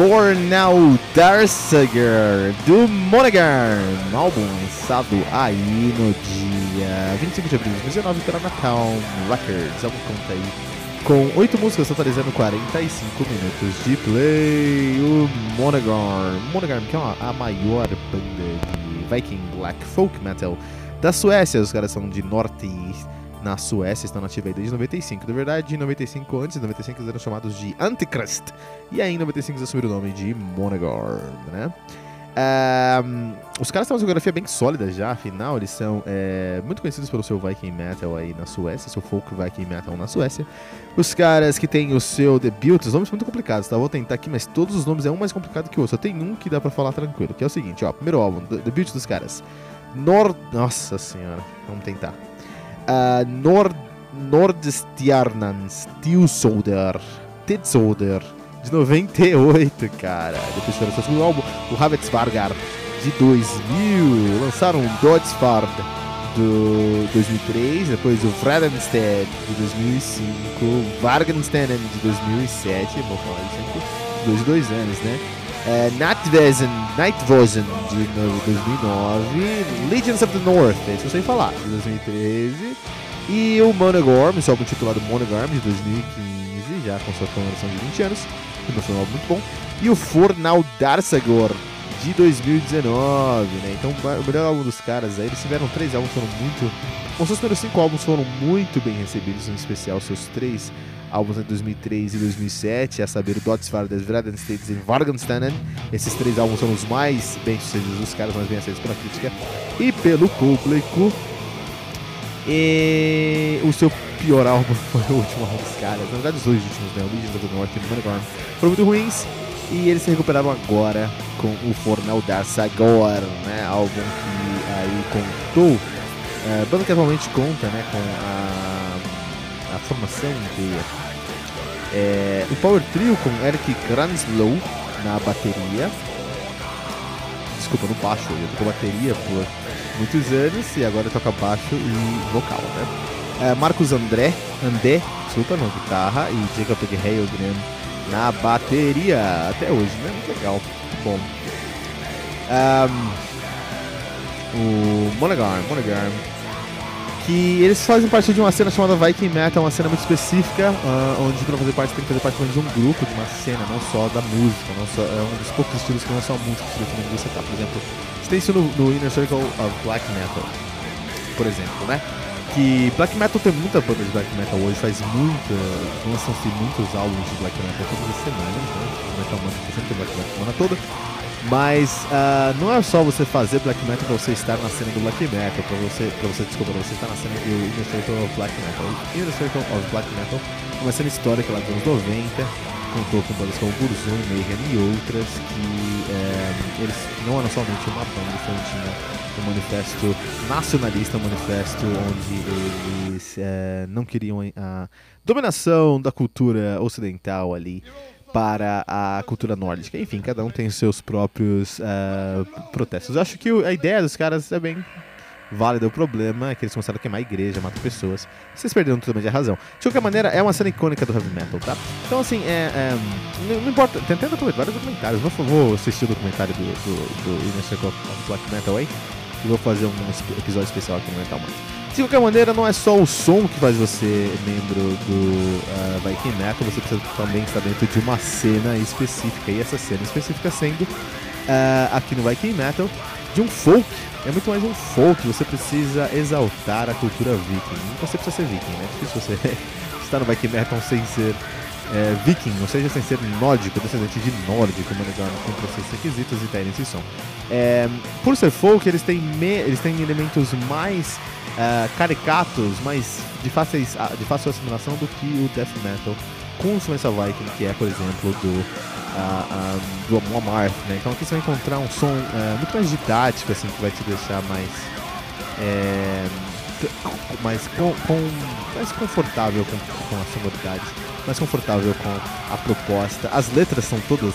For Now Darsager do Monaghan, álbum lançado aí no dia 25 de abril de 2019 pela Napalm Records. Álbum conta aí com 8 músicas, totalizando 45 minutos de play. O Monaghan, Monaghan que é uma, a maior banda de Viking Black Folk Metal da Suécia. Os caras são de norte na Suécia, estão nativos desde 95. Na verdade, em 95, antes de 95, eles eram chamados de Antichrist. E aí, em 95, eles assumiram o nome de Monagor, né? Um, os caras têm uma discografia bem sólida já, afinal, eles são é, muito conhecidos pelo seu Viking Metal aí na Suécia, seu folk Viking Metal na Suécia. Os caras que têm o seu debut, os nomes são muito complicados, tá? Vou tentar aqui, mas todos os nomes é um mais complicado que o outro. Só tem um que dá pra falar tranquilo, que é o seguinte, ó. Primeiro álbum, debut dos caras. Nossa senhora, vamos tentar. Uh, Nord... Nordstjarnans Tilsolder. Tidsolder de 98, cara. Depois tiveram seu segundo álbum, o Havetsvargar, de 2000. Lançaram o Dodsfard, do 2003. Depois o Vredenstedt, de 2005. O Vargenstenen, de 2007. Vou falar isso aqui. Dois, dois anos, né? É, Natvesen, Nightvosen, de 2009. Legends of the North, é isso que eu sei falar, de 2013. E o Monogorm, esse álbum titulado Monogorm, de 2015, já com sua comemoração de 20 anos que foi um álbum muito bom. E o Fornal Darsagor, de 2019, né? Então, o melhor álbum dos caras aí, eles tiveram três álbuns, foram muito. Os seus primeiros cinco álbuns foram muito bem recebidos, em especial seus três álbuns em 2003 e 2007, a saber, o Dotsvardes, Vradenstates e Vargenstanen. Esses três álbuns são os mais bem sucedidos dos caras, mais bem aceitos pela crítica e pelo público. E o seu pior álbum foi o último álbum dos caras. Na verdade, os dois últimos, né? O Legends of the North e o Monogorm foram muito ruins. E eles se recuperaram agora com o Fornal da Sagor, né? Álbum que aí contou. Uh, banda que atualmente conta né, com a, a formação de é, o Power Trio com Eric Granslow na bateria. Desculpa, no baixo, ele tocou bateria por muitos anos e agora toca baixo e vocal, né? É, Marcos André, Andé, desculpa, na guitarra e Jacob Hailgren na bateria até hoje, né? Muito legal, muito bom. Um, o Monogarm, Monogarm, que eles fazem parte de uma cena chamada Viking Metal, uma cena muito específica, uh, onde para fazer parte tem que fazer parte de um grupo, de uma cena, não só da música, não só, é um dos poucos estilos que não é só a música que você tá, por exemplo, tem isso no, no Inner Circle of Black Metal, por exemplo, né? Que Black Metal tem muita banda de Black Metal hoje, faz muita. lançam-se muitos álbuns de Black Metal todas as semanas, né? Metal Mantra sempre tem Black Metal semana toda. Mas uh, não é só você fazer Black Metal pra você estar na cena do Black Metal, pra você, pra você pra você estar na cena do Inner Circle of Black Metal. Inner Circle of Black Metal é uma cena histórica lá dos anos 90 contou com bandas como Burzum, Mayhem e outras que é, eles não eram somente uma banda, eles tinham um manifesto nacionalista, um manifesto onde eles é, não queriam a dominação da cultura ocidental ali para a cultura nórdica. Enfim, cada um tem os seus próprios uh, protestos. Eu acho que a ideia dos caras é bem válida. O problema é que eles começaram a queimar a igreja, matar pessoas. Vocês perderam totalmente a razão. De qualquer maneira, é uma cena icônica do heavy metal, tá? Então, assim, é, é não, não, importa. Tentando aproveitar vários documentários. Vou, vou assistir o documentário do, do, do Inner Circle of Black Metal aí. E vou fazer um episódio especial aqui no Metal Mantra. De qualquer maneira, não é só o som que faz você membro do uh, Viking Metal, você precisa também estar dentro de uma cena específica. E essa cena específica sendo, uh, aqui no Viking Metal, de um folk. É muito mais um folk, você precisa exaltar a cultura viking. Você precisa ser viking, né? É difícil você estar no Viking Metal sem ser é, viking, ou seja, sem ser nórdico, descendente de nórdico, Monogamy cumpre esses requisitos e tem esse som. É, por ser folk, eles têm, me, eles têm elementos mais uh, caricatos, mais de, fáceis, de fácil assimilação do que o death metal com influência viking, que é, por exemplo, do, um, do Amarth, né? Então aqui você vai encontrar um som uh, muito mais didático, assim, que vai te deixar mais... É, mais, com, com, mais confortável com, com a sonoridade, mais confortável com a proposta. As letras são todas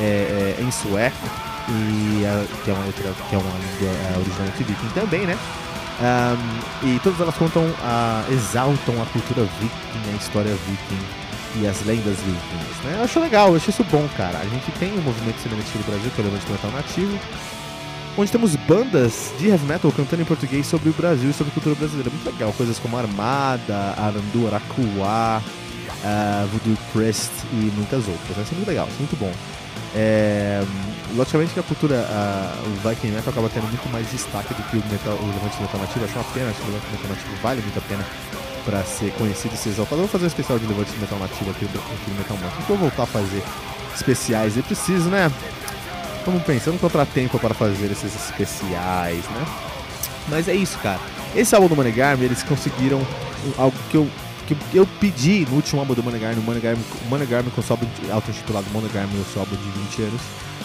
é, é, em sueco, e a, que é uma letra que é uma língua é, originalmente viking também, né? Um, e todas elas contam, uh, exaltam a cultura viking, a história viking e as lendas vikings. Né? Eu acho legal, eu acho isso bom, cara. A gente tem um movimento cinemático do Brasil, que é o Levante Metal Nativo, onde temos bandas de heavy metal cantando em português sobre o Brasil e sobre a cultura brasileira. Muito legal, coisas como Armada, Arandu, Aracuá, uh, Voodoo Crest e muitas outras. Né? Isso é muito legal, isso é muito bom. É, logicamente que a cultura, a, o Viking Metal acaba tendo muito mais destaque do que o, metal, o Levante Metal Nativo. Acho uma pena, acho que o Levante Metal Nativo vale muito a pena para ser conhecido e ser exaltado. Eu vou fazer um especial de Levante Metal Nativo aqui, aqui no Metal Mantra. Vou voltar a fazer especiais. Eu preciso, né? Vamos pensando encontrar tempo para fazer esses especiais, né? Mas é isso, cara. Esse álbum do Manegarm, eles conseguiram algo que eu que eu pedi no último álbum do Monogarm, o Monogarm, com o álbum auto-intitulado Monogarm, o seu álbum de 20 anos,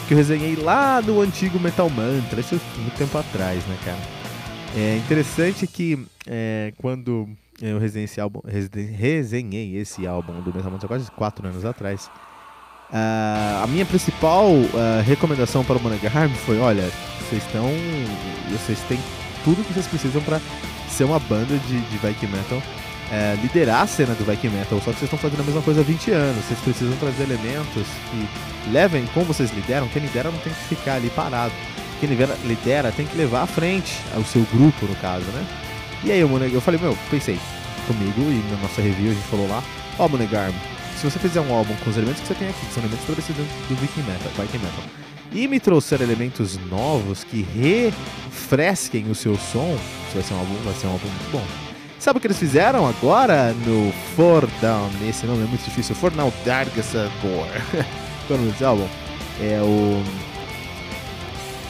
que eu resenhei lá no antigo Metal Mantra, isso muito tempo atrás, né, cara? É interessante que é, quando eu resenhei esse álbum, resenhei esse álbum do Metal Mantra quase 4 anos atrás, uh, a minha principal uh, recomendação para o Monogarm foi, olha, vocês estão, vocês têm tudo que vocês precisam para ser uma banda de, de Viking Metal é, liderar a cena do Viking Metal, só que vocês estão fazendo a mesma coisa há 20 anos. Vocês precisam trazer elementos que levem, como vocês lideram, quem lidera não tem que ficar ali parado. Quem lidera, lidera tem que levar à frente o seu grupo, no caso, né? E aí eu, eu falei, meu, pensei comigo e na nossa review a gente falou lá, ó oh, Monegarm, se você fizer um álbum com os elementos que você tem aqui, que são elementos estabelecidos do Viking Metal, Viking Metal, e me trouxer elementos novos que refresquem o seu som, isso vai ser um álbum, vai ser um álbum muito bom. Sabe o que eles fizeram agora no Fordown? Esse nome é muito difícil. Fordown Dargasagor. Qual é o nome desse álbum? É o.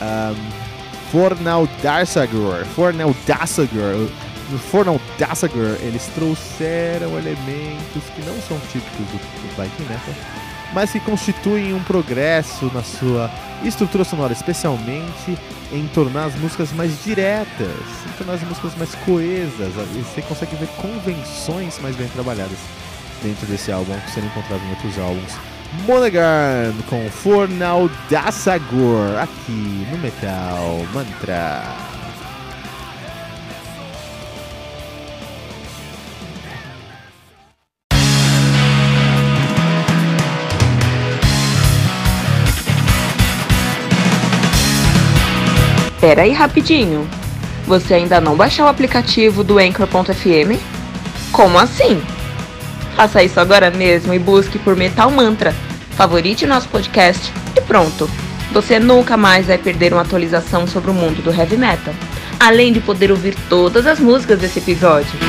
Um, Fornal Darsagor. Fornal Dassagor. No Fornal Dassagor, eles trouxeram elementos que não são típicos do, do Viking Metal, mas que constituem um progresso na sua estrutura sonora, especialmente em tornar as músicas mais diretas, em tornar as músicas mais coesas. E você consegue ver convenções mais bem trabalhadas dentro desse álbum que você não encontrava em outros álbuns. Monogarm com Fornal Dasagor aqui no Metal Mantra. Pera aí rapidinho. Você ainda não baixou o aplicativo do Anchor.fm? Como assim? Faça isso agora mesmo e busque por Metal Mantra. Favorite nosso podcast e pronto. Você nunca mais vai perder uma atualização sobre o mundo do heavy metal, além de poder ouvir todas as músicas desse episódio.